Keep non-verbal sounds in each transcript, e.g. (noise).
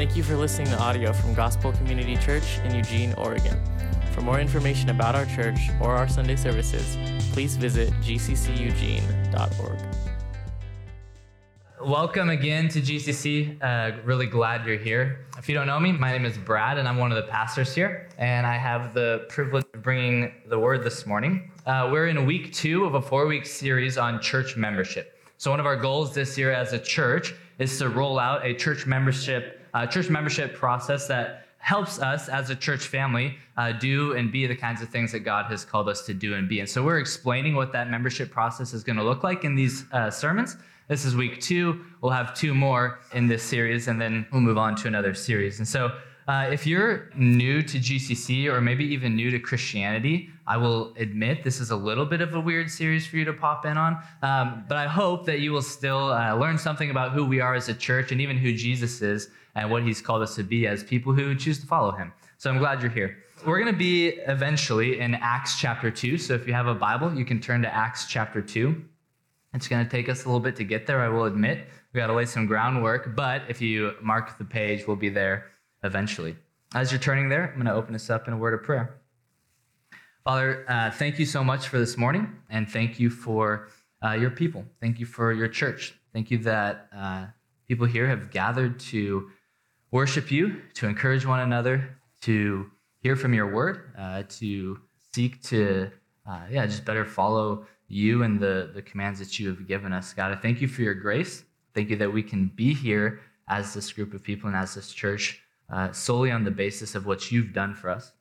Thank you for listening to audio from Gospel Community Church in Eugene, Oregon. For more information about our church or our Sunday services, please visit gcceugene.org. Welcome again to GCC. Uh, really glad you're here. If you don't know me, my name is Brad, and I'm one of the pastors here. And I have the privilege of bringing the word this morning. Uh, we're in week two of a four week series on church membership. So, one of our goals this year as a church is to roll out a church membership, uh, church membership process that helps us as a church family uh, do and be the kinds of things that God has called us to do and be. And so, we're explaining what that membership process is going to look like in these uh, sermons. This is week two. We'll have two more in this series, and then we'll move on to another series. And so, uh, if you're new to GCC or maybe even new to Christianity, I will admit this is a little bit of a weird series for you to pop in on. Um, but I hope that you will still uh, learn something about who we are as a church and even who Jesus is and what he's called us to be as people who choose to follow him. So I'm glad you're here. We're going to be eventually in Acts chapter 2. So if you have a Bible, you can turn to Acts chapter 2. It's going to take us a little bit to get there, I will admit. We got to lay some groundwork, but if you mark the page, we'll be there eventually. As you're turning there, I'm going to open us up in a word of prayer. Father, uh, thank you so much for this morning, and thank you for uh, your people. Thank you for your church. Thank you that uh, people here have gathered to worship you, to encourage one another, to hear from your word, uh, to seek to, uh, yeah, just better follow you and the, the commands that you have given us. God, I thank you for your grace. Thank you that we can be here as this group of people and as this church uh, solely on the basis of what you've done for us.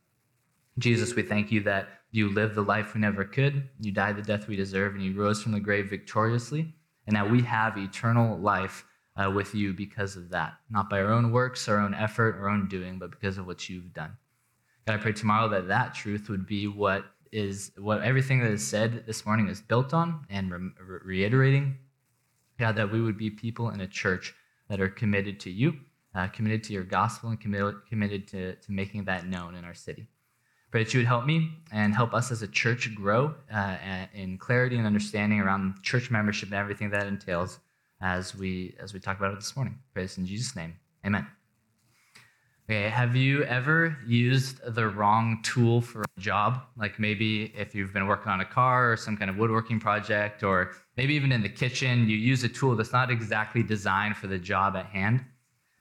Jesus, we thank you that you lived the life we never could, you died the death we deserve, and you rose from the grave victoriously, and that we have eternal life uh, with you because of that. Not by our own works, our own effort, our own doing, but because of what you've done. God, I pray tomorrow that that truth would be what is what everything that is said this morning is built on and re- reiterating. God, that we would be people in a church that are committed to you, uh, committed to your gospel, and committed, committed to, to making that known in our city. Pray that you would help me and help us as a church grow uh, in clarity and understanding around church membership and everything that entails as we as we talk about it this morning. Praise in Jesus' name. Amen. Okay, have you ever used the wrong tool for a job? Like maybe if you've been working on a car or some kind of woodworking project, or maybe even in the kitchen, you use a tool that's not exactly designed for the job at hand.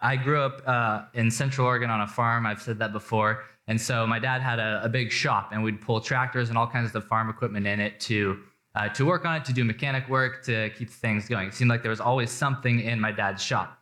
I grew up uh, in Central Oregon on a farm. I've said that before. And so my dad had a, a big shop, and we'd pull tractors and all kinds of farm equipment in it to uh, to work on it, to do mechanic work, to keep things going. It seemed like there was always something in my dad's shop.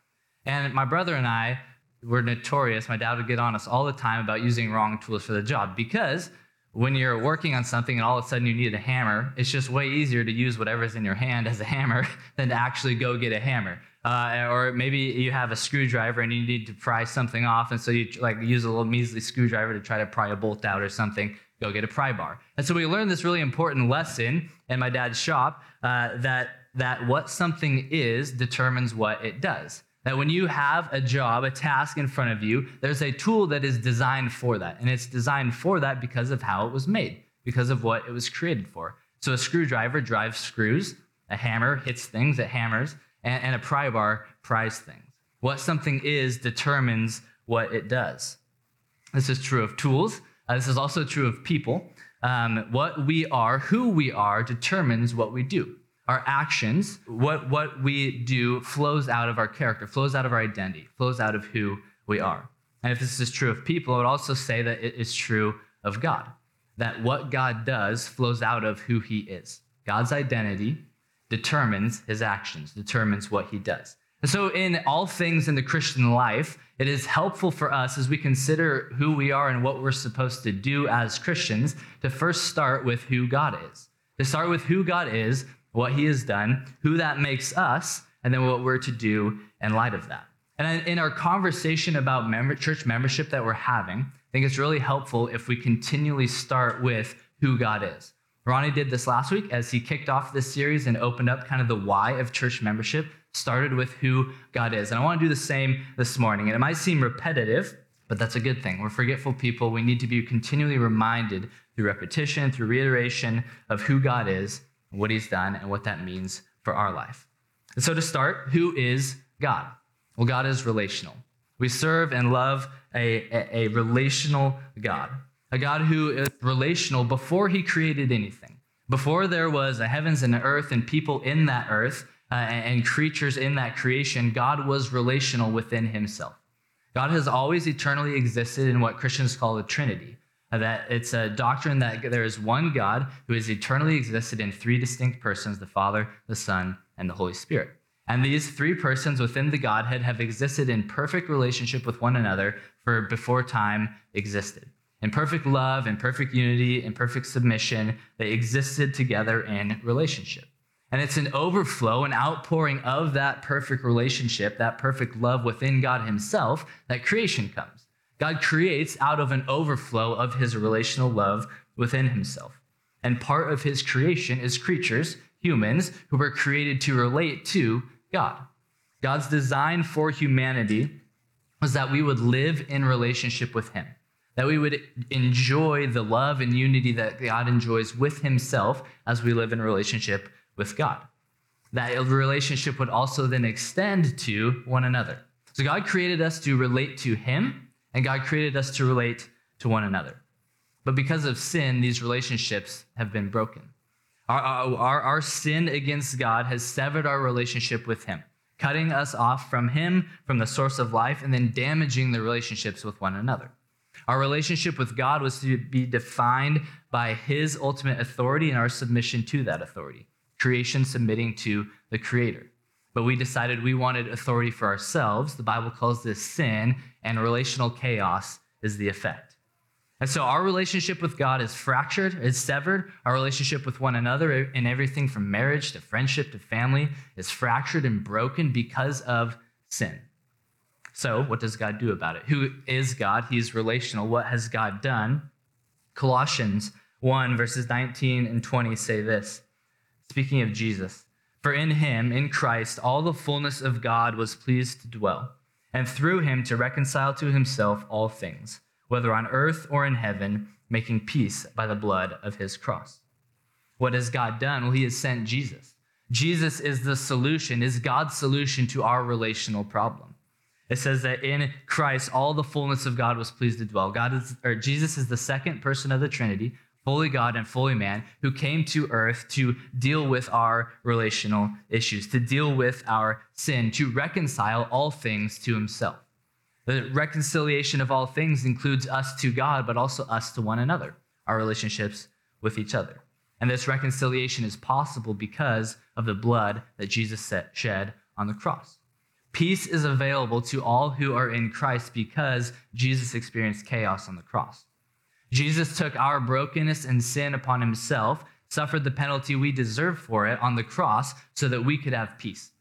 And my brother and I were notorious. My dad would get on us all the time about using wrong tools for the job because when you're working on something and all of a sudden you need a hammer, it's just way easier to use whatever's in your hand as a hammer (laughs) than to actually go get a hammer. Uh, or maybe you have a screwdriver and you need to pry something off, and so you like use a little measly screwdriver to try to pry a bolt out or something. Go get a pry bar. And so we learned this really important lesson in my dad's shop uh, that that what something is determines what it does. That when you have a job, a task in front of you, there's a tool that is designed for that. And it's designed for that because of how it was made, because of what it was created for. So a screwdriver drives screws, a hammer hits things, it hammers, and, and a pry bar pries things. What something is determines what it does. This is true of tools. Uh, this is also true of people. Um, what we are, who we are, determines what we do our actions, what, what we do flows out of our character, flows out of our identity, flows out of who we are. And if this is true of people, I would also say that it is true of God, that what God does flows out of who he is. God's identity determines his actions, determines what he does. And so, in all things in the Christian life, it is helpful for us as we consider who we are and what we're supposed to do as Christians to first start with who God is. To start with who God is what he has done, who that makes us, and then what we're to do in light of that. And in our conversation about church membership that we're having, I think it's really helpful if we continually start with who God is. Ronnie did this last week as he kicked off this series and opened up kind of the why of church membership, started with who God is. And I want to do the same this morning. And it might seem repetitive, but that's a good thing. We're forgetful people. We need to be continually reminded through repetition, through reiteration of who God is what he's done, and what that means for our life. And so, to start, who is God? Well, God is relational. We serve and love a, a, a relational God, a God who is relational before he created anything. Before there was a heavens and an earth and people in that earth uh, and, and creatures in that creation, God was relational within himself. God has always eternally existed in what Christians call the Trinity. uh, That it's a doctrine that there is one God who has eternally existed in three distinct persons the Father, the Son, and the Holy Spirit. And these three persons within the Godhead have existed in perfect relationship with one another for before time existed. In perfect love, in perfect unity, in perfect submission, they existed together in relationship. And it's an overflow, an outpouring of that perfect relationship, that perfect love within God Himself, that creation comes. God creates out of an overflow of His relational love within Himself. And part of His creation is creatures, humans, who were created to relate to God. God's design for humanity was that we would live in relationship with Him, that we would enjoy the love and unity that God enjoys with Himself as we live in relationship with God. That relationship would also then extend to one another. So God created us to relate to Him, and God created us to relate to one another. But because of sin, these relationships have been broken. Our, our, our, sin against God has severed our relationship with Him, cutting us off from Him, from the source of life, and then damaging the relationships with one another. Our relationship with God was to be defined by His ultimate authority and our submission to that authority, creation submitting to the Creator. But we decided we wanted authority for ourselves. The Bible calls this sin, and relational chaos is the effect. And so our relationship with God is fractured, it's severed. Our relationship with one another in everything from marriage to friendship to family is fractured and broken because of sin. So, what does God do about it? Who is God? He's relational. What has God done? Colossians 1, verses 19 and 20 say this speaking of Jesus For in him, in Christ, all the fullness of God was pleased to dwell, and through him to reconcile to himself all things whether on earth or in heaven, making peace by the blood of his cross. What has God done? Well, he has sent Jesus. Jesus is the solution, is God's solution to our relational problem. It says that in Christ, all the fullness of God was pleased to dwell. God is, or Jesus is the second person of the Trinity, fully God and fully man, who came to earth to deal with our relational issues, to deal with our sin, to reconcile all things to himself. The reconciliation of all things includes us to God, but also us to one another, our relationships with each other. And this reconciliation is possible because of the blood that Jesus shed on the cross. Peace is available to all who are in Christ because Jesus experienced chaos on the cross. Jesus took our brokenness and sin upon himself, suffered the penalty we deserve for it on the cross so that we could have peace,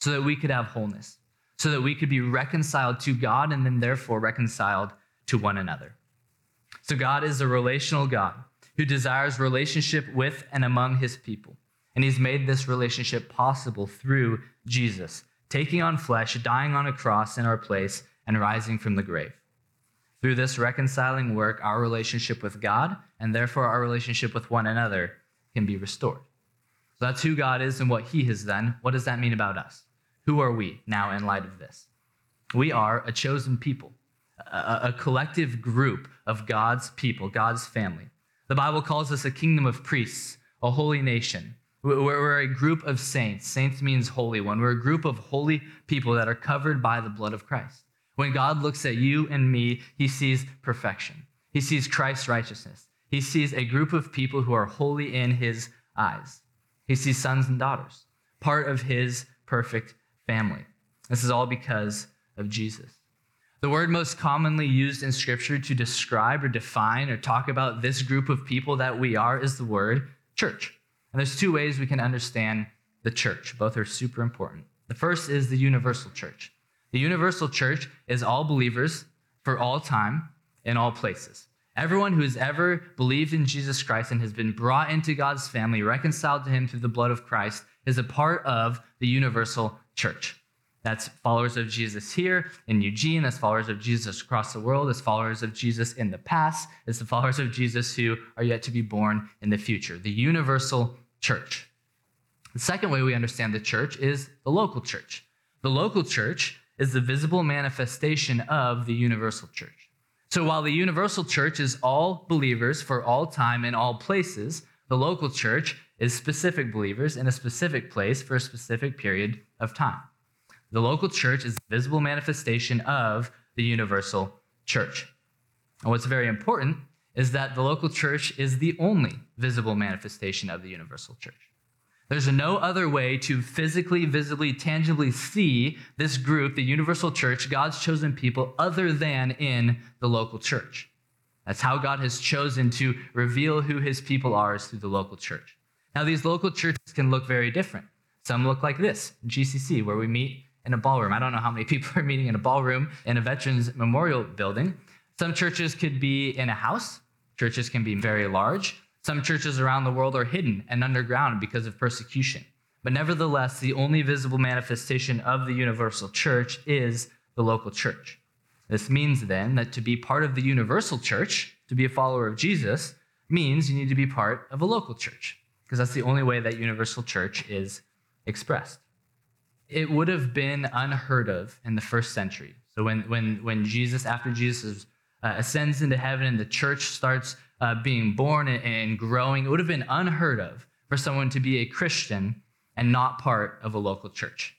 so that we could have wholeness so that we could be reconciled to God and then therefore reconciled to one another. So, God is a relational God who desires relationship with and among his people. And he's made this relationship possible through Jesus, taking on flesh, dying on a cross in our place, and rising from the grave. Through this reconciling work, our relationship with God and therefore our relationship with one another can be restored. So that's who God is and what he has done. What does that mean about us? Who are we now in light of this? We are a chosen people, a, a, collective group of God's people, God's family. The Bible calls us a kingdom of priests, a holy nation. We're, a group of saints. Saints means holy one. We're a group of holy people that are covered by the blood of Christ. When God looks at you and me, he sees perfection. He sees Christ's righteousness. He sees a group of people who are holy in his eyes. He sees sons and daughters, part of his perfect family. This is all because of Jesus. The word most commonly used in Scripture to describe or define or talk about this group of people that we are is the word church. And there's two ways we can understand the church. Both are super important. The first is the universal church. The universal church is all believers for all time in all places. Everyone who has ever believed in Jesus Christ and has been brought into God's family, reconciled to him through the blood of Christ, is a part of the universal church. That's followers of Jesus here in Eugene, that's followers of Jesus across the world, as followers of Jesus in the past, as the followers of Jesus who are yet to be born in the future. The universal church. The second way we understand the church is the local church. The local church is the visible manifestation of the universal church. So while the universal church is all believers for all time in all places, the local church is specific believers in a specific place for a specific period of time. The local church is the visible manifestation of the universal church. And what's very important is that the local church is the only visible manifestation of the universal church. There's no other way to physically, visibly, tangibly see this group, the universal church, God's chosen people, other than in the local church. That's how God has chosen to reveal who his people are is through the local church. Now, these local churches can look very different. Some look like this GCC, where we meet in a ballroom. I don't know how many (laughs) people are meeting in a ballroom in a Veterans Memorial Building. Some churches could be in a house, churches can be very large. Some churches around the world are hidden and underground because of persecution. But nevertheless, the only visible manifestation of the universal church is the local church. This means then that to be part of the universal church, to be a follower of Jesus, means you need to be part of a local church, because that's the only way that universal church is expressed. It would have been unheard of in the first century. So when, when, when Jesus, after Jesus uh, ascends into heaven and the church starts uh, being born and, growing, it would have been unheard of for someone to be a Christian and not part of a local church.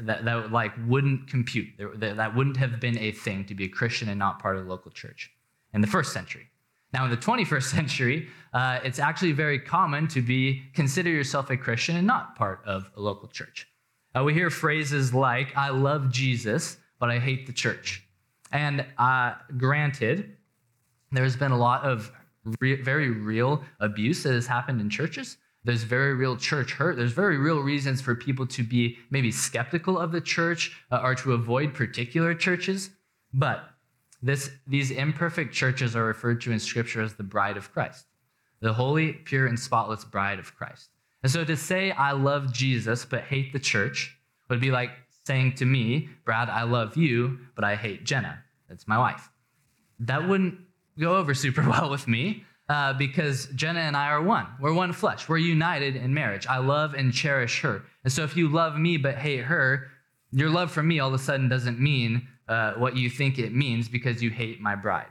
That, that like wouldn't compute. That, wouldn't have been a thing to be a Christian and not part of the local church in the first century. Now, in the 21st (laughs) century, uh, it's actually very common to be consider yourself a Christian and not part of a local church. Uh, we hear phrases like, I love Jesus, but I hate the church. And uh, granted, there's been a lot of re- very real abuse that has happened in churches. There's very real church hurt. There's very real reasons for people to be maybe skeptical of the church uh, or to avoid particular churches. But this, these imperfect churches are referred to in Scripture as the bride of Christ, the holy, pure, and spotless bride of Christ. And so to say, I love Jesus but hate the church would be like saying to me, Brad, I love you, but I hate Jenna. That's my wife. That wouldn't go over (laughs) super well with me uh, because Jenna and I are one. We're one flesh. We're united in marriage. I love and cherish her. And so if you love me but hate her, your love for me all of a sudden doesn't mean uh, what you think it means because you hate my bride.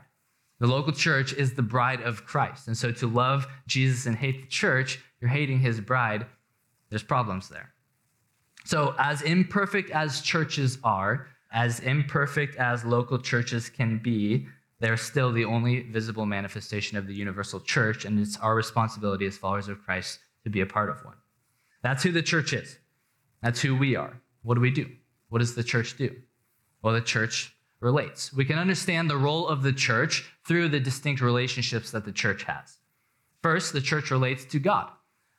The local church is the bride of Christ. And so to love Jesus and hate the church, you're hating his bride. There's problems there. So, as imperfect as churches are, as imperfect as local churches can be, they're still the only visible manifestation of the universal church, and it's our responsibility as followers of Christ to be a part of one. That's who the church is. That's who we are. What do we do? What does the church do? Well, the church relates. We can understand the role of the church through the distinct relationships that the church has. First, the church relates to God.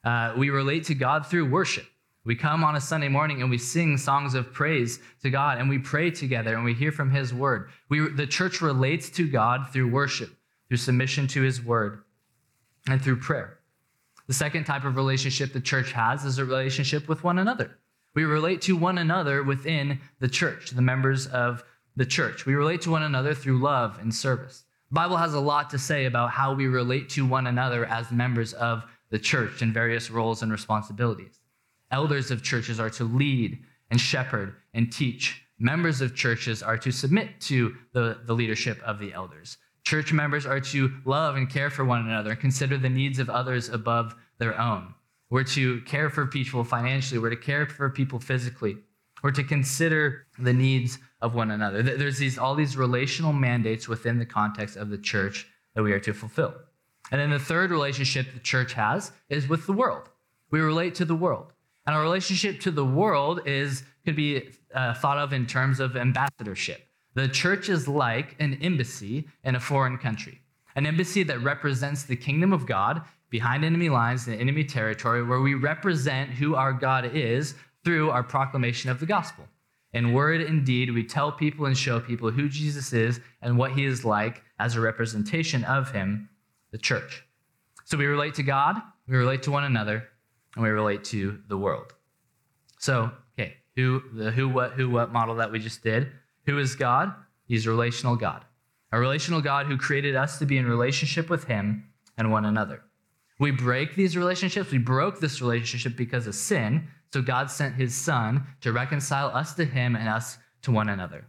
Uh, we relate to God through worship. We come on a Sunday morning and we sing songs of praise to God and we pray together and we hear from His word. We, the church relates to God through worship, through submission to His word, and through prayer. The second type of relationship the church has is a relationship with one another. We relate to one another within the church, the members of the church. We relate to one another through love and service. The Bible has a lot to say about how we relate to one another as members of the church in various roles and responsibilities. Elders of churches are to lead and shepherd and teach. Members of churches are to submit to the, the leadership of the elders. Church members are to love and care for one another and consider the needs of others above their own. We're to care for people financially. We're to care for people physically. We're to consider the needs of one another. There's these, all these relational mandates within the context of the church that we are to fulfill. And then the third relationship the church has is with the world. We relate to the world. And our relationship to the world is could be uh, thought of in terms of ambassadorship. The church is like an embassy in a foreign country, an embassy that represents the kingdom of God behind enemy lines in enemy territory, where we represent who our God is through our proclamation of the gospel. In word and deed, we tell people and show people who Jesus is and what he is like as a representation of him, the church. So we relate to God, we relate to one another, and we relate to the world. So, okay, who the who what who what model that we just did. Who is God? He's a relational God. A relational God who created us to be in relationship with him and one another. We break these relationships. We broke this relationship because of sin. So God sent his son to reconcile us to him and us to one another,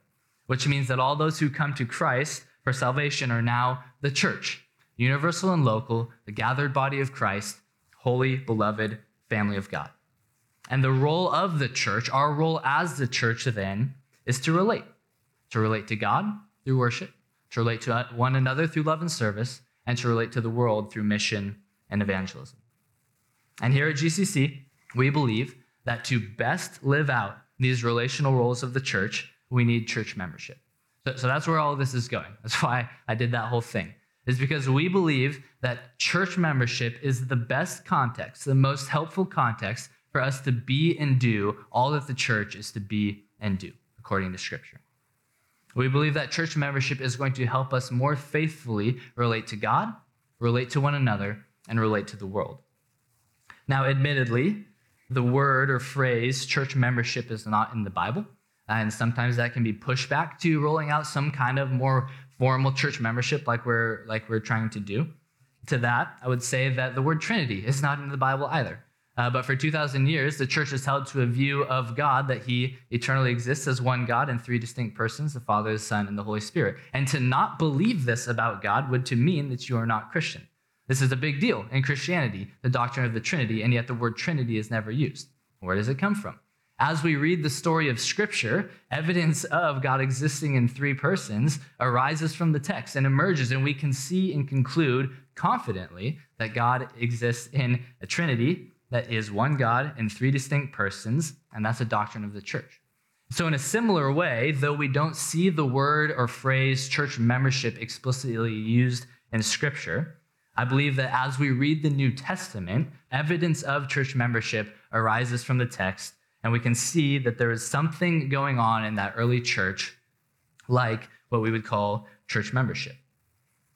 which means that all those who come to Christ for salvation are now the church, universal and local, the gathered body of Christ, holy, beloved family of God. And the role of the church, our role as the church then, is to relate. To relate to God through worship, to relate to one another through love and service, and to relate to the world through mission and evangelism. And here at GCC, we believe that to best live out these relational roles of the church, we need church membership. So, so that's where all this is going. That's why I did that whole thing is because we believe that church membership is the best context, the most helpful context for us to be and do all that the church is to be and do, according to Scripture. We believe that church membership is going to help us more faithfully relate to God, relate to one another, and relate to the world. Now, admittedly, the word or phrase church membership is not in the Bible, and sometimes that can be pushback to rolling out some kind of more formal church membership like we're like we're trying to do. To that, I would say that the word Trinity is not in the Bible either. Uh, but for 2,000 years, the church has held to a view of God that he eternally exists as one God in three distinct persons the Father, the Son, and the Holy Spirit. And to not believe this about God would to mean that you are not Christian. This is a big deal in Christianity, the doctrine of the Trinity, and yet the word Trinity is never used. Where does it come from? As we read the story of Scripture, evidence of God existing in three persons arises from the text and emerges, and we can see and conclude confidently that God exists in a Trinity that is one God in three distinct persons, and that's a doctrine of the church. So, in a similar way, though we don't see the word or phrase church membership explicitly used in Scripture, I believe that as we read the New Testament, evidence of church membership arises from the text and we can see that there is something going on in that early church, like what we would call church membership.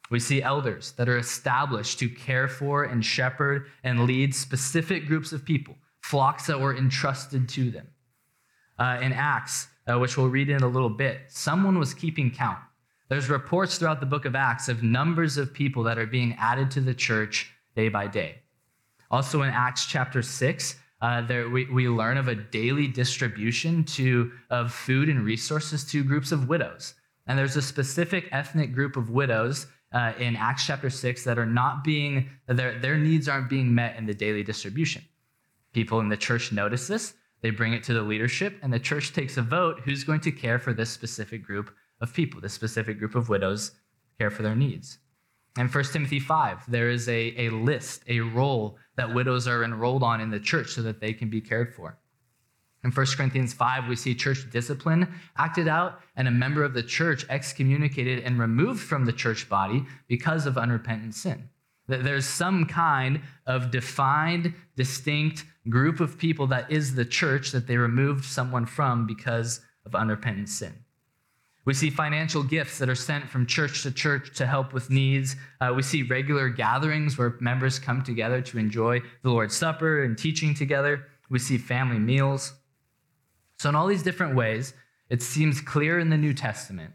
We see elders that are established to care for and shepherd and lead specific groups of people, flocks that were entrusted to them. Uh, in Acts, uh, which we'll read in a little bit, someone was keeping count. There's reports throughout the book of Acts of numbers of people that are being added to the church day by day. Also in Acts chapter 6, uh, there, we, we learn of a daily distribution to, of food and resources to groups of widows. And there's a specific ethnic group of widows uh, in Acts chapter 6 that are not being, their, their needs aren't being met in the daily distribution. People in the church notice this, they bring it to the leadership, and the church takes a vote who's going to care for this specific group of people, this specific group of widows, care for their needs. In 1 Timothy 5, there is a, a list, a roll that widows are enrolled on in the church so that they can be cared for. In 1 Corinthians 5, we see church discipline acted out and a member of the church excommunicated and removed from the church body because of unrepentant sin. That there's some kind of defined, distinct group of people that is the church that they removed someone from because of unrepentant sin. We see financial gifts that are sent from church to church to help with needs. Uh, we see regular gatherings where members come together to enjoy the Lord's Supper and teaching together. We see family meals. So, in all these different ways, it seems clear in the New Testament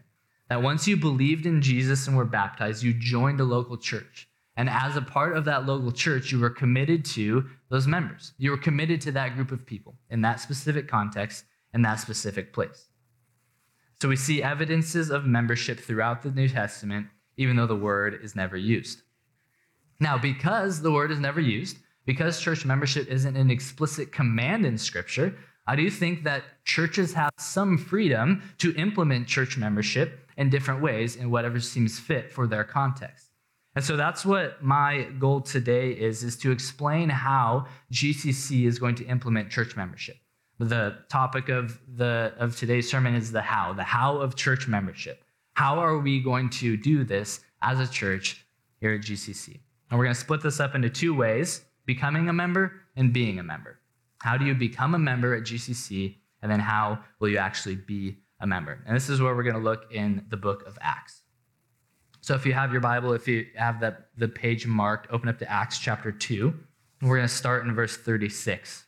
that once you believed in Jesus and were baptized, you joined a local church. And as a part of that local church, you were committed to those members. You were committed to that group of people in that specific context, in that specific place. So we see evidences of membership throughout the New Testament, even though the word is never used. Now, because the word is never used, because church membership isn't an explicit command in Scripture, I do think that churches have some freedom to implement church membership in different ways in whatever seems fit for their context. And so that's what my goal today is, is to explain how GCC is going to implement church membership. The topic of, the, of today's sermon is the how, the how of church membership. How are we going to do this as a church here at GCC? And we're going to split this up into two ways becoming a member and being a member. How do you become a member at GCC? And then how will you actually be a member? And this is where we're going to look in the book of Acts. So if you have your Bible, if you have that, the page marked, open up to Acts chapter 2. We're going to start in verse 36.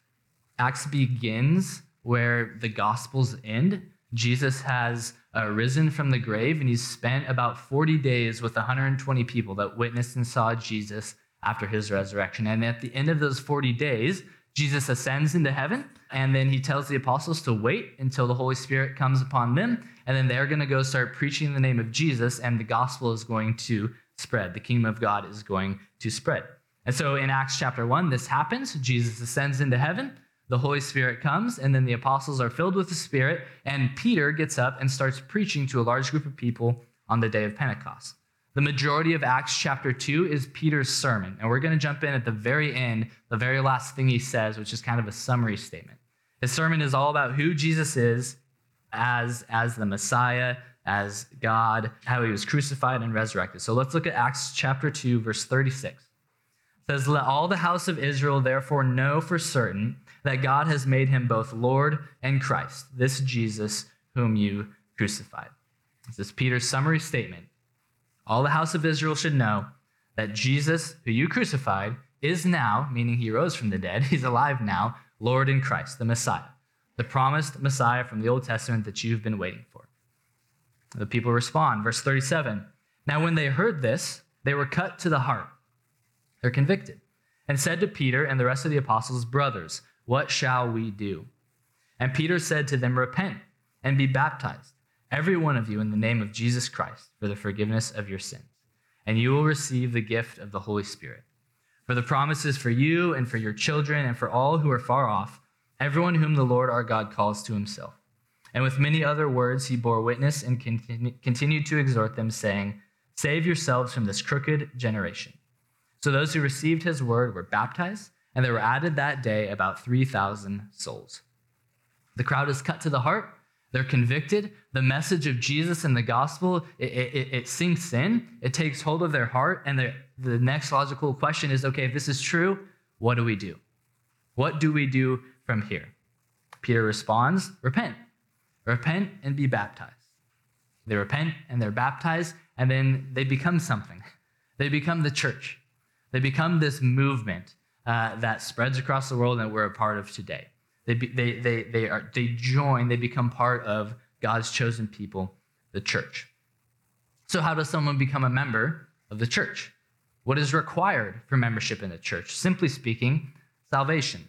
Acts begins where the Gospels end. Jesus has uh, risen from the grave and he's spent about 40 days with 120 people that witnessed and saw Jesus after his resurrection. And at the end of those 40 days, Jesus ascends into heaven, and then he tells the apostles to wait until the Holy Spirit comes upon them, and then they're going to go start preaching the name of Jesus, and the gospel is going to spread. The kingdom of God is going to spread. And so in Acts chapter 1, this happens. Jesus ascends into heaven, the Holy Spirit comes, and then the apostles are filled with the Spirit, and Peter gets up and starts preaching to a large group of people on the day of Pentecost. The majority of Acts chapter 2 is Peter's sermon. And we're going to jump in at the very end, the very last thing he says, which is kind of a summary statement. His sermon is all about who Jesus is as, as the Messiah, as God, how he was crucified and resurrected. So let's look at Acts chapter 2, verse 36. It says, Let all the house of Israel therefore know for certain that God has made him both Lord and Christ, this Jesus whom you crucified. This is Peter's summary statement all the house of Israel should know that Jesus, who you crucified, is now, meaning he rose from the dead, (laughs) he's alive now, Lord in Christ, the Messiah, the promised Messiah from the Old Testament that you've been waiting for. The people respond, verse 37. Now, when they heard this, they were cut to the heart. They're convicted and said to Peter and the rest of the apostles, Brothers, what shall we do? And Peter said to them, Repent and be baptized every one of you in the name of Jesus Christ for the forgiveness of your sins, and you will receive the gift of the Holy Spirit. For the promises for you and for your children and for all who are far off, everyone whom the Lord our God calls to himself. And with many other words, he bore witness and continued to exhort them, saying, Save yourselves from this crooked generation. So those who received his word were baptized, and there were added that day about 3,000 souls. The crowd is cut to the heart they're convicted. The message of Jesus and the gospel, it, it, it, sinks in, it takes hold of their heart. And the, the next logical question is okay, if this is true, what do we do? What do we do from here? Peter responds, repent. Repent and be baptized. They repent and they're baptized, and then they become something. They become the church. They become this movement uh, that spreads across the world and we're a part of today. They, they, they, they, are, they join, they become part of God's chosen people, the church. So, how does someone become a member of the church? What is required for membership in the church? Simply speaking, salvation,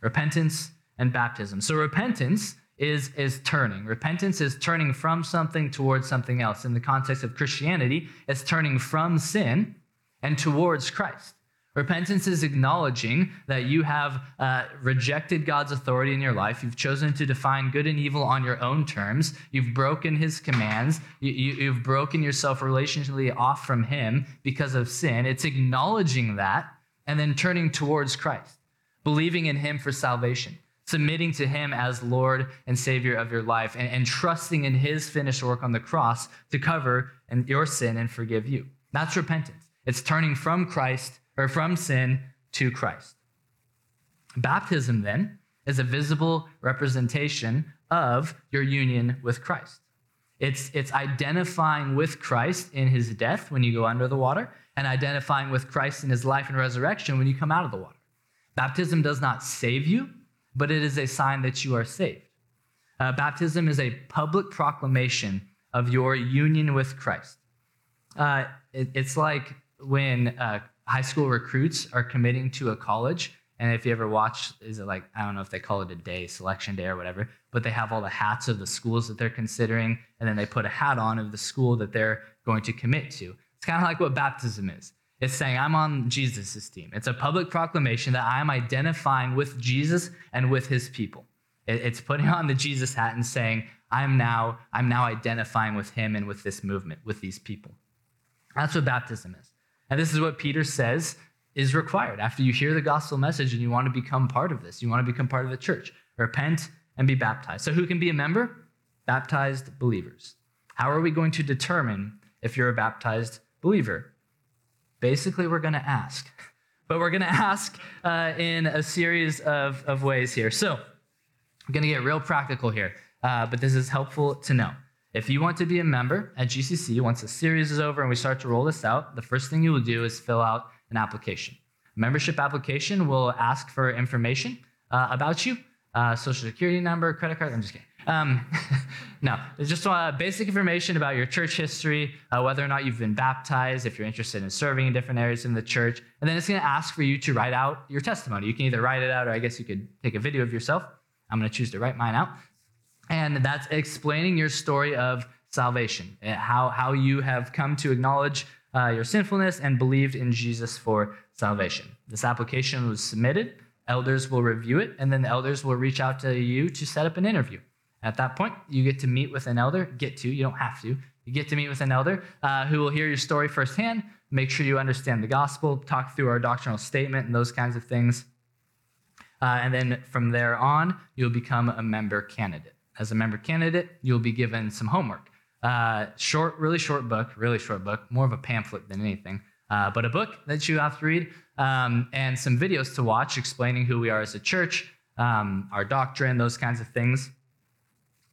repentance, and baptism. So, repentance is, is turning. Repentance is turning from something towards something else. In the context of Christianity, it's turning from sin and towards Christ. Repentance is acknowledging that you have uh, rejected God's authority in your life. You've chosen to define good and evil on your own terms. You've broken his commands. You, have broken yourself relationally off from him because of sin. It's acknowledging that and then turning towards Christ, believing in him for salvation, submitting to him as Lord and Savior of your life, and, and trusting in his finished work on the cross to cover and your sin and forgive you. That's repentance. It's turning from Christ or from sin to Christ. Baptism, then, is a visible representation of your union with Christ. It's, it's identifying with Christ in his death when you go under the water, and identifying with Christ in his life and resurrection when you come out of the water. Baptism does not save you, but it is a sign that you are saved. Uh, baptism is a public proclamation of your union with Christ. Uh, it, it's like when uh, high school recruits are committing to a college. And if you ever watch, is it like, I don't know if they call it a day, selection day or whatever, but they have all the hats of the schools that they're considering, and then they put a hat on of the school that they're going to commit to. It's kind of like what baptism is. It's saying, I'm on Jesus' team. It's a public proclamation that I'm identifying with Jesus and with his people. It's putting on the Jesus hat and saying, I'm now, I'm now identifying with him and with this movement, with these people. That's what baptism is. And this is what Peter says is required after you hear the gospel message and you want to become part of this. You want to become part of the church. Repent and be baptized. So, who can be a member? Baptized believers. How are we going to determine if you're a baptized believer? Basically, we're going to ask. (laughs) But we're going to ask uh, in a series of, of ways here. So, I'm going to get real practical here, uh, but this is helpful to know. If you want to be a member at GCC, once the series is over and we start to roll this out, the first thing you will do is fill out an application. Membership application will ask for information uh, about you, uh, social security number, credit card. I'm just kidding. Um, (laughs) no, it's just uh, basic information about your church history, uh, whether or not you've been baptized, if you're interested in serving in different areas in the church. And then it's going to ask for you to write out your testimony. You can either write it out or I guess you could take a video of yourself. I'm going to choose to write mine out. And that's explaining your story of salvation, eh, how, how you have come to acknowledge uh, your sinfulness and believed in Jesus for salvation. This application was submitted. Elders will review it, and then the elders will reach out to you to set up an interview. At that point, you get to meet with an elder. Get to, you don't have to. You get to meet with an elder uh, who will hear your story firsthand, make sure you understand the gospel, talk through our doctrinal statement, and those kinds of things. Uh, and then from there on, you'll become a member candidate. As a member candidate, you'll be given some homework. Uh, short, really short book, really short book, more of a pamphlet than anything, uh, but a book that you have to read, um, and some videos to watch explaining who we are as a church, um, our doctrine, those kinds of things.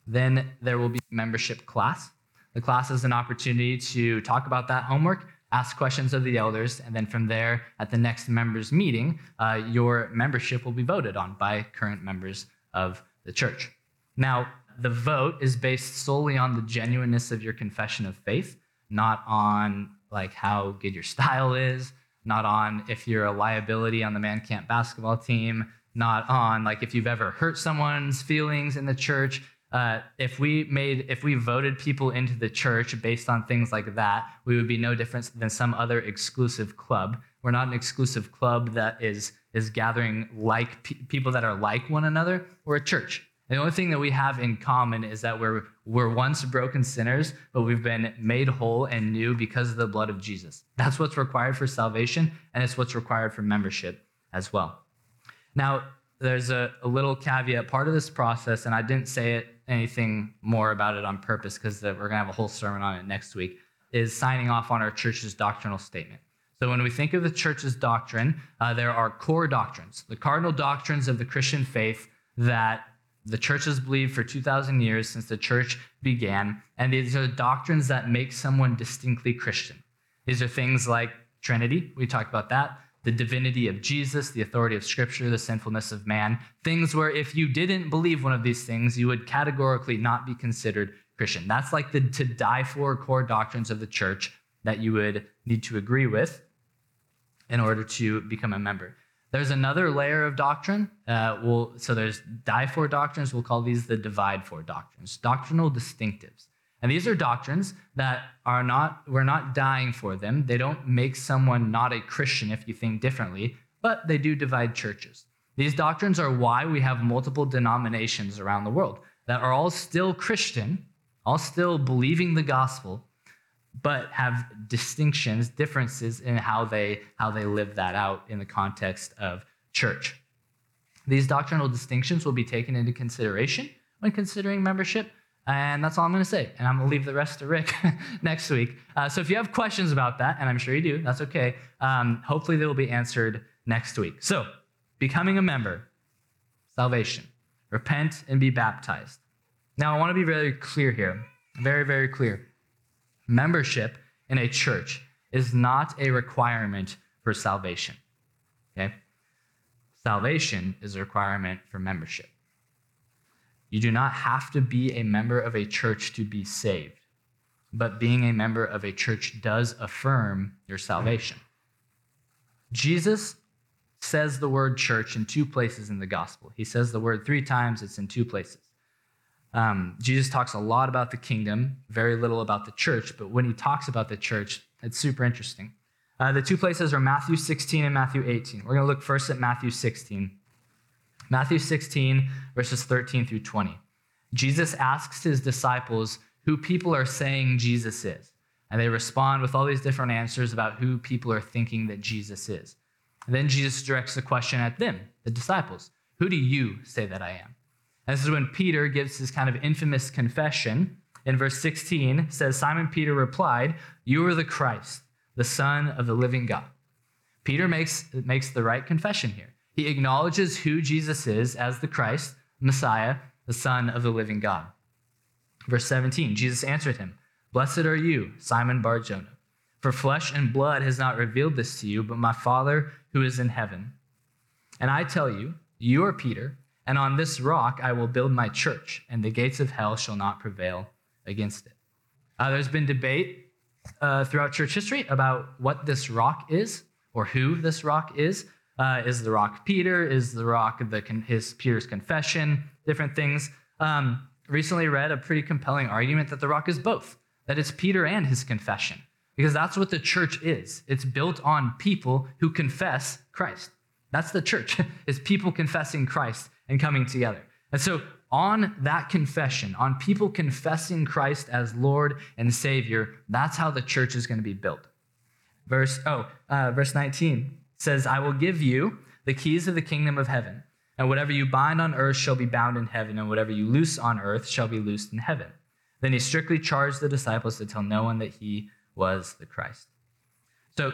Then there will be membership class. The class is an opportunity to talk about that homework, ask questions of the elders, and then from there, at the next members' meeting, uh, your membership will be voted on by current members of the church. Now, the vote is based solely on the genuineness of your confession of faith, not on like how good your style is, not on if you're a liability on the man camp basketball team, not on like if you've ever hurt someone's feelings in the church. Uh, if we made if we voted people into the church based on things like that, we would be no different than some other exclusive club. We're not an exclusive club that is is gathering like pe- people that are like one another. We're a church. The only thing that we have in common is that we're, we're once broken sinners, but we've been made whole and new because of the blood of Jesus. That's what's required for salvation, and it's what's required for membership as well. Now, there's a, a little caveat part of this process, and I didn't say it, anything more about it on purpose because we're going to have a whole sermon on it next week, is signing off on our church's doctrinal statement. So, when we think of the church's doctrine, uh, there are core doctrines, the cardinal doctrines of the Christian faith that the church has believed for 2,000 years since the church began. And these are doctrines that make someone distinctly Christian. These are things like Trinity, we talked about that, the divinity of Jesus, the authority of Scripture, the sinfulness of man. Things where if you didn't believe one of these things, you would categorically not be considered Christian. That's like the to die for core doctrines of the church that you would need to agree with in order to become a member. There's another layer of doctrine. Uh, we'll, so there's die for doctrines. We'll call these the divide for doctrines, doctrinal distinctives. And these are doctrines that are not, we're not dying for them. They don't make someone not a Christian if you think differently, but they do divide churches. These doctrines are why we have multiple denominations around the world that are all still Christian, all still believing the gospel, but have distinctions, differences in how they, how they live that out in the context of church. These doctrinal distinctions will be taken into consideration when considering membership. And that's all I'm going to say. And I'm going to leave the rest to Rick (laughs) next week. Uh, so if you have questions about that, and I'm sure you do, that's okay. Um, hopefully they will be answered next week. So, becoming a member, salvation, repent and be baptized. Now, I want to be very clear here, very, very clear. Membership in a church is not a requirement for salvation. Okay? Salvation is a requirement for membership. You do not have to be a member of a church to be saved, but being a member of a church does affirm your salvation. Jesus says the word church in two places in the gospel. He says the word three times, it's in two places. Um, Jesus talks a lot about the kingdom, very little about the church, but when he talks about the church, it's super interesting. Uh, the two places are Matthew 16 and Matthew 18. We're going to look first at Matthew 16. Matthew 16, verses 13 through 20. Jesus asks his disciples who people are saying Jesus is. And they respond with all these different answers about who people are thinking that Jesus is. And then Jesus directs the question at them, the disciples Who do you say that I am? This is when Peter gives his kind of infamous confession. In verse 16, says, Simon Peter replied, You are the Christ, the Son of the living God. Peter makes, makes the right confession here. He acknowledges who Jesus is as the Christ, Messiah, the Son of the living God. Verse 17, Jesus answered him, Blessed are you, Simon Barjona, for flesh and blood has not revealed this to you, but my Father who is in heaven. And I tell you, you are Peter And on this rock I will build my church, and the gates of hell shall not prevail against it. Uh, there's been debate uh, throughout church history about what this rock is or who this rock is. Uh, is the rock Peter? Is the rock the, his Peter's confession? Different things. Um, recently read a pretty compelling argument that the rock is both, that it's Peter and his confession, because that's what the church is. It's built on people who confess Christ. That's the church, (laughs) is people confessing Christ and coming together. And so on that confession, on people confessing Christ as Lord and Savior, that's how the church is going to be built. Verse oh, uh, verse 19 says, "I will give you the keys of the kingdom of heaven, and whatever you bind on earth shall be bound in heaven, and whatever you loose on earth shall be loosed in heaven." Then he strictly charged the disciples to tell no one that he was the Christ. So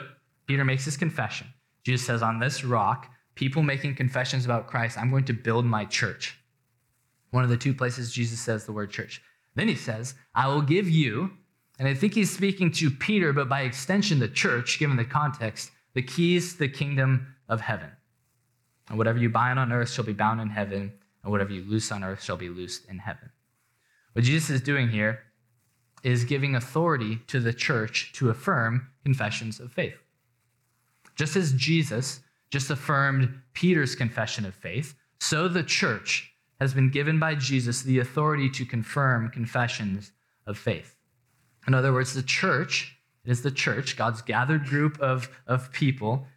Peter makes his confession. Jesus says, "On this rock, people making confessions about Christ, I'm going to build my church." One of the two places Jesus says the word church. Then he says, I will give you, and I think he's speaking to Peter, but by extension, the church, given the context, the keys to the kingdom of heaven. And whatever you bind on earth shall be bound in heaven, and whatever you loose on earth shall be loosed in heaven. What Jesus is doing here is giving authority to the church to affirm confessions of faith. Just as Jesus just affirmed Peter's confession of faith, so the church has been given by Jesus the authority to confirm confessions of faith. In other words, the church is the church, God's gathered group of, of people,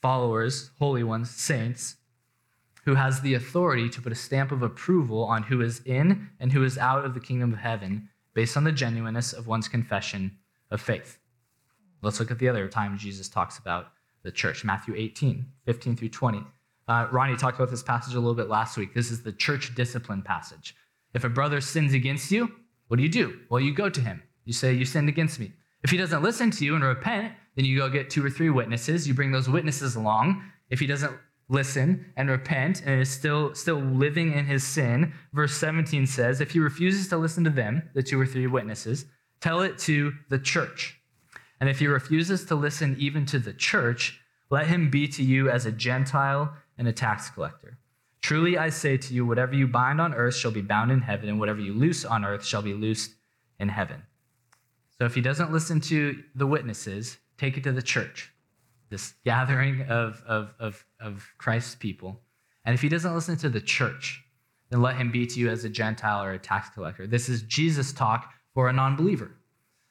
followers, holy ones, saints, who has the authority to put a stamp of approval on who is in and who is out of the kingdom of heaven based on the genuineness of one's confession of faith. Let's look at the other time Jesus talks about the church Matthew 18, 15 through 20. Uh, Ronnie talked about this passage a little bit last week. This is the church discipline passage. If a brother sins against you, what do you do? Well, you go to him. You say, You sinned against me. If he doesn't listen to you and repent, then you go get two or three witnesses. You bring those witnesses along. If he doesn't listen and repent and is still, still living in his sin, verse 17 says, If he refuses to listen to them, the two or three witnesses, tell it to the church. And if he refuses to listen even to the church, let him be to you as a Gentile and a tax collector. Truly I say to you, whatever you bind on earth shall be bound in heaven, and whatever you loose on earth shall be loosed in heaven. So if he doesn't listen to the witnesses, take it to the church, this gathering of, of, of, of Christ's people. And if he doesn't listen to the church, then let him be to you as a Gentile or a tax collector. This is Jesus' talk for a non believer.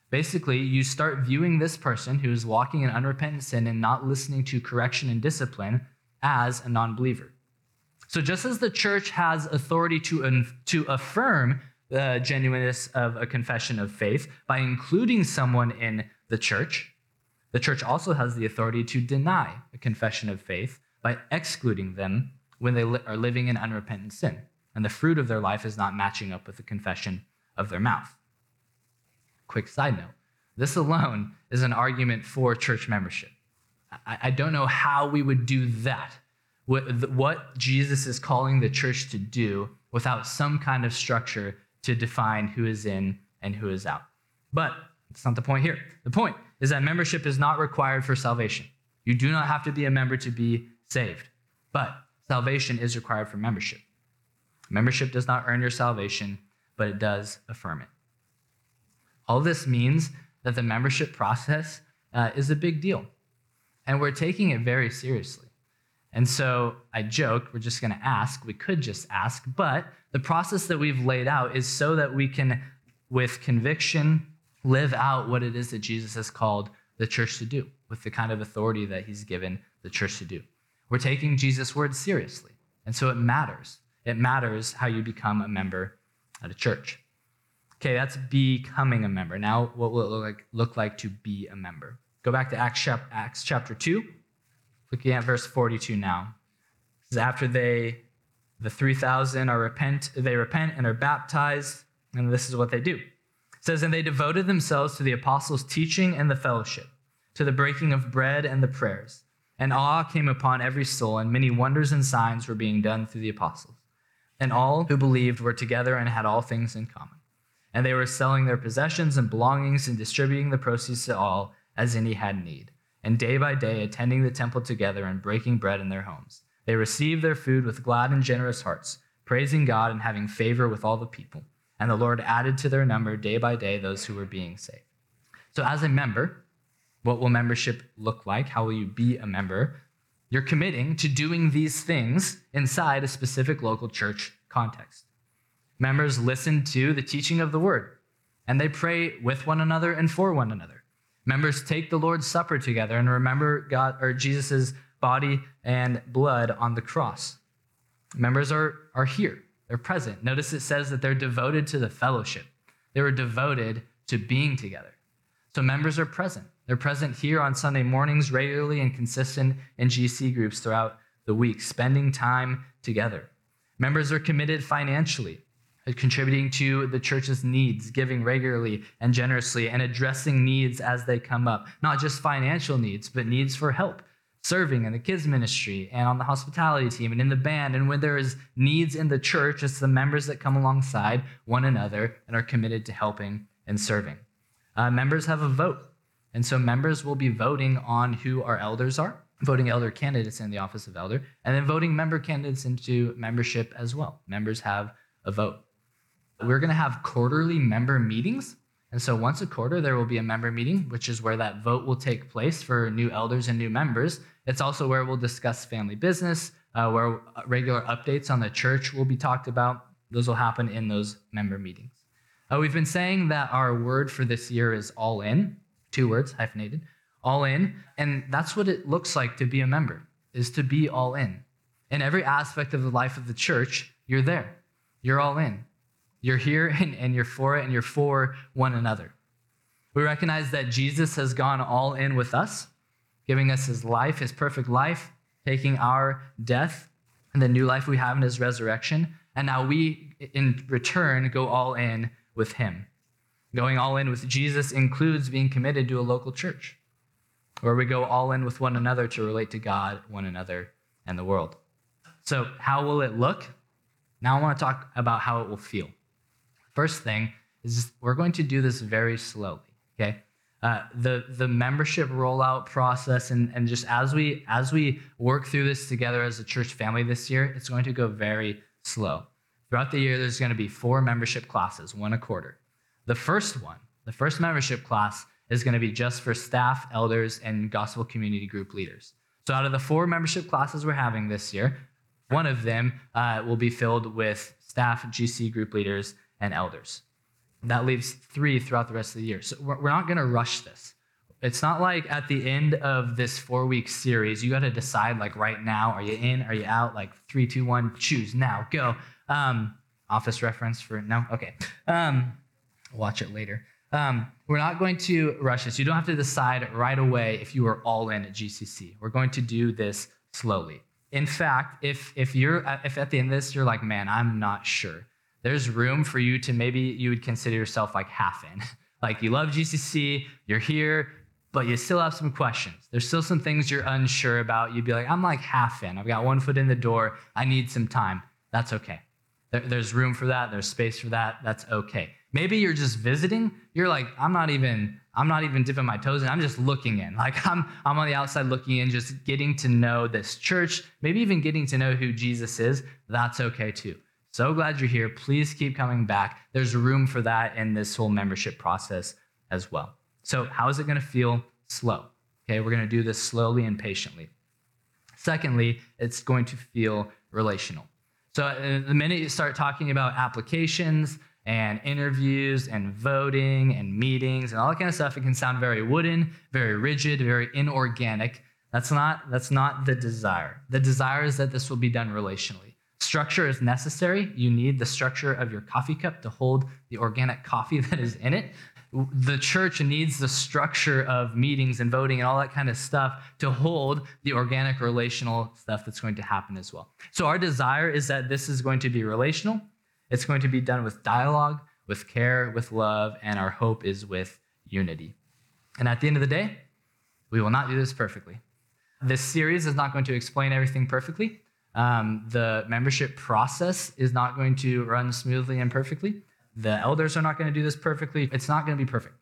Basically, you start viewing this person who is walking in unrepentant sin and not listening to correction and discipline as a non believer. So, just as the church has authority to, to affirm the genuineness of a confession of faith by including someone in the church, the church also has the authority to deny a confession of faith by excluding them when they li- are living in unrepentant sin and the fruit of their life is not matching up with the confession of their mouth. Quick side note this alone is an argument for church membership. I, I don't know how we would do that, what, what Jesus is calling the church to do without some kind of structure to define who is in and who is out. But it's not the point here. The point is that membership is not required for salvation. You do not have to be a member to be saved, but salvation is required for membership. Membership does not earn your salvation, but it does affirm it. All this means that the membership process uh, is a big deal. And we're taking it very seriously. And so I joke, we're just going to ask. We could just ask, but the process that we've laid out is so that we can, with conviction, live out what it is that Jesus has called the church to do, with the kind of authority that he's given the church to do. We're taking Jesus' words seriously. And so it matters. It matters how you become a member at a church. Okay, that's becoming a member. Now, what will it look like, look like to be a member? Go back to Acts, Acts chapter 2, looking at verse 42 now. This is after they, the 3,000 are repent, they repent and are baptized, and this is what they do. It says, And they devoted themselves to the apostles' teaching and the fellowship, to the breaking of bread and the prayers. And awe came upon every soul, and many wonders and signs were being done through the apostles. And all who believed were together and had all things in common. And they were selling their possessions and belongings and distributing the proceeds to all as any had need, and day by day attending the temple together and breaking bread in their homes. They received their food with glad and generous hearts, praising God and having favor with all the people. And the Lord added to their number day by day those who were being saved. So, as a member, what will membership look like? How will you be a member? You're committing to doing these things inside a specific local church context. Members listen to the teaching of the word, and they pray with one another and for one another. Members take the Lord's Supper together and remember God or Jesus' body and blood on the cross. Members are, are here, they're present. Notice it says that they're devoted to the fellowship, they were devoted to being together. So members are present. They're present here on Sunday mornings regularly and consistent in GC groups throughout the week, spending time together. Members are committed financially, contributing to the church's needs, giving regularly and generously, and addressing needs as they come up. Not just financial needs, but needs for help, serving in the kids ministry and on the hospitality team and in the band. And when there is needs in the church, it's the members that come alongside one another and are committed to helping and serving. Uh, members have a vote. And so members will be voting on who our elders are, voting elder candidates in the office of elder, and then voting member candidates into membership as well. Members have a vote. We're going to have quarterly member meetings. And so once a quarter, there will be a member meeting, which is where that vote will take place for new elders and new members. It's also where we'll discuss family business, uh, where regular updates on the church will be talked about. Those will happen in those member meetings. Uh, we've been saying that our word for this year is all in, two words, hyphenated, all in. And that's what it looks like to be a member, is to be all in. In every aspect of the life of the church, you're there. You're all in. You're here and, and you're for it and you're for one another. We recognize that Jesus has gone all in with us, giving us his life, his perfect life, taking our death and the new life we have in his resurrection. And now we, in return, go all in with him. Going all in with Jesus includes being committed to a local church, where we go all in with one another to relate to God, one another, and the world. So, how will it look? Now, I want to talk about how it will feel. First thing is we're going to do this very slowly, okay? Uh, the the membership rollout process and, and just as we as we work through this together as a church family this year, it's going to go very slow. Throughout the year, there's going to be four membership classes, one a quarter. The first one, the first membership class, is going to be just for staff, elders, and gospel community group leaders. So, out of the four membership classes we're having this year, one of them uh, will be filled with staff, GC group leaders, and elders. That leaves three throughout the rest of the year. So we're not going to rush this. It's not like at the end of this four week series, you got to decide, like right now, are you in? Are you out? Like three, two, one, choose now, go. Um, office reference for no? Okay. Um, watch it later. Um, we're not going to rush this. You don't have to decide right away if you are all in at GCC. We're going to do this slowly. In fact, if if you're if at the end of this you're like, man, I'm not sure there's room for you to maybe you would consider yourself like half in. (laughs) like you love GCC, you're here, but you still have some questions. There's still some things you're unsure about. You'd be like, I'm like half in. I've got one foot in the door. I need some time. That's okay. There, there's room for that. There's space for that. That's okay. Maybe you're just visiting. You're like, I'm not even, I'm not even dipping my toes in. I'm just looking in. (laughs) Like I'm, I'm on the outside looking in, just getting to know this church, maybe even getting to know who Jesus is. That's okay too. So glad you're here. Please keep coming back. There's room for that in this whole membership process as well. So, how is it going to feel? Slow. Okay, we're going to do this slowly and patiently. Secondly, it's going to feel relational. So, uh, the minute you start talking about applications and interviews and voting and meetings and all that kind of stuff, it can sound very wooden, very rigid, very inorganic. That's not, that's not the desire. The desire is that this will be done relationally. Structure is necessary. You need the structure of your coffee cup to hold the organic coffee (laughs) that is in it. The church needs the structure of meetings and voting and all that kind of stuff to hold the organic relational stuff that's going to happen as well. So, our desire is that this is going to be relational. It's going to be done with dialogue, with care, with love, and our hope is with unity. And at the end of the day, we will not do this perfectly. This series is not going to explain everything perfectly. Um, the membership process is not going to run smoothly and perfectly. The elders are not going to do this perfectly. It's not going to be perfect.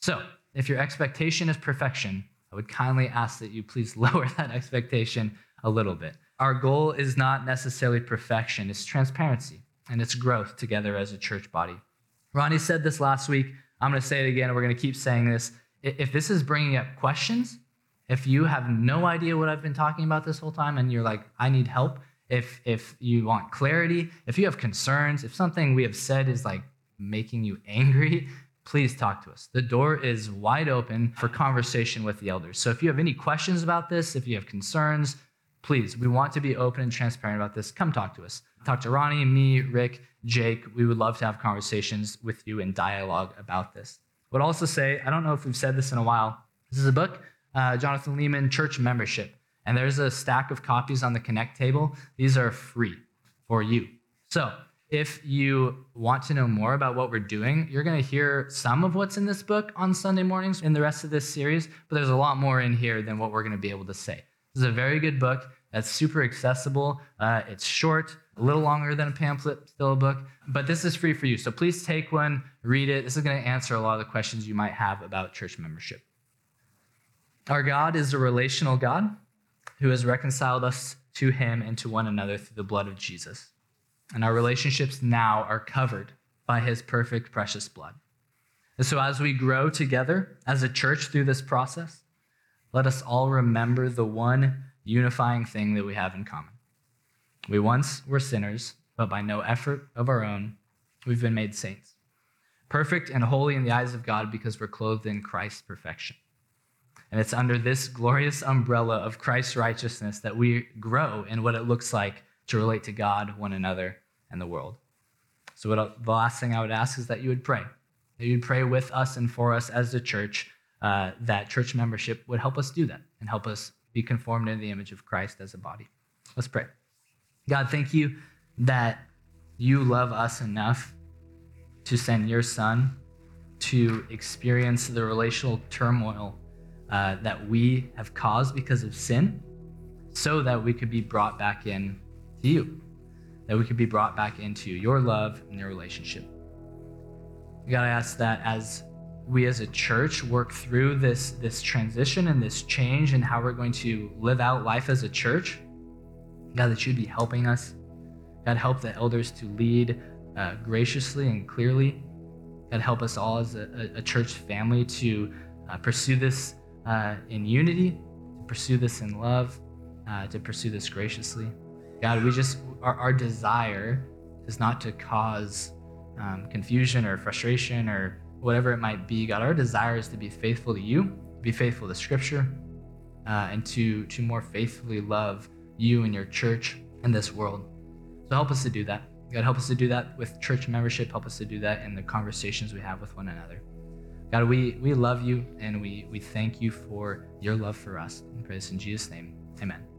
So, if your expectation is perfection, I would kindly ask that you please (laughs) lower that expectation a little bit. our goal is not necessarily perfection, it's transparency and it's growth together as a church body. Ronnie said this last week. I'm going to say it again, and we're going to keep saying this. If this is bringing up questions, if you have no idea what I've been talking about this whole time and you're like, I need help, if if you want clarity, if you have concerns, if something we have said is like making you angry, (laughs) please talk to us. The door is wide open for conversation with the elders. So if you have any questions about this, if you have concerns, please, we want to be open and transparent about this. Come talk to us. Talk to Ronnie, me, Rick, Jake. We would love to have conversations with you and dialogue about this. Would also say, I don't know if we've said this in a while. This is a book, uh, Jonathan Leeman, Church Membership. And there's a stack of copies on the Connect table. These are free for you. So if you want to know more about what we're doing, you're going to hear some of what's in this book on Sunday mornings in the rest of this series, but there's a lot more in here than what we're going to be able to say. This is a very good book that's super accessible. Uh, it's short, a little longer than a pamphlet, still a book, but this is free for you. So please take one, read it. This is going to answer a lot of the questions you might have about church membership. Our God is a relational God who has reconciled us to him and to one another through the blood of Jesus and our relationships now are covered by his perfect, precious blood. And so, as we grow together as a church through this process, let us all remember the one unifying thing that we have in common. We once were sinners, but by no effort of our own, we've been made saints. Perfect and holy in the eyes of God because we're clothed in Christ's perfection. And it's under this glorious umbrella of Christ's righteousness that we grow in what it looks like to relate to God, one another, and the world. So, what, the last thing I would ask is that you would pray. That you'd pray with us and for us as the church, uh, that church membership would help us do that and help us be conformed in the image of Christ as a body. Let's pray. God, thank you that you love us enough to send your son to experience the relational turmoil uh, that we have caused because of sin so that we could be brought back in to you, that we could be brought back into your love and your relationship. God, I ask that as we as a church work through this, this transition and this change and how we're going to live out life as a church, God, that you'd be helping us. God, help the elders to lead uh, graciously and clearly. God, help us all as a, a church family to uh, pursue this uh, in unity, to pursue this in love, uh, to pursue this graciously. God, we just, our, our desire is not to cause um, confusion or frustration or whatever it might be. God, our desire is to be faithful to you, be faithful to Scripture, uh, and to, to more faithfully love you and your church and this world. So help us to do that. God, help us to do that with church membership. Help us to do that in the conversations we have with one another. God, we, we love you and we, we thank you for your love for us. Pray this in Jesus' name. Amen.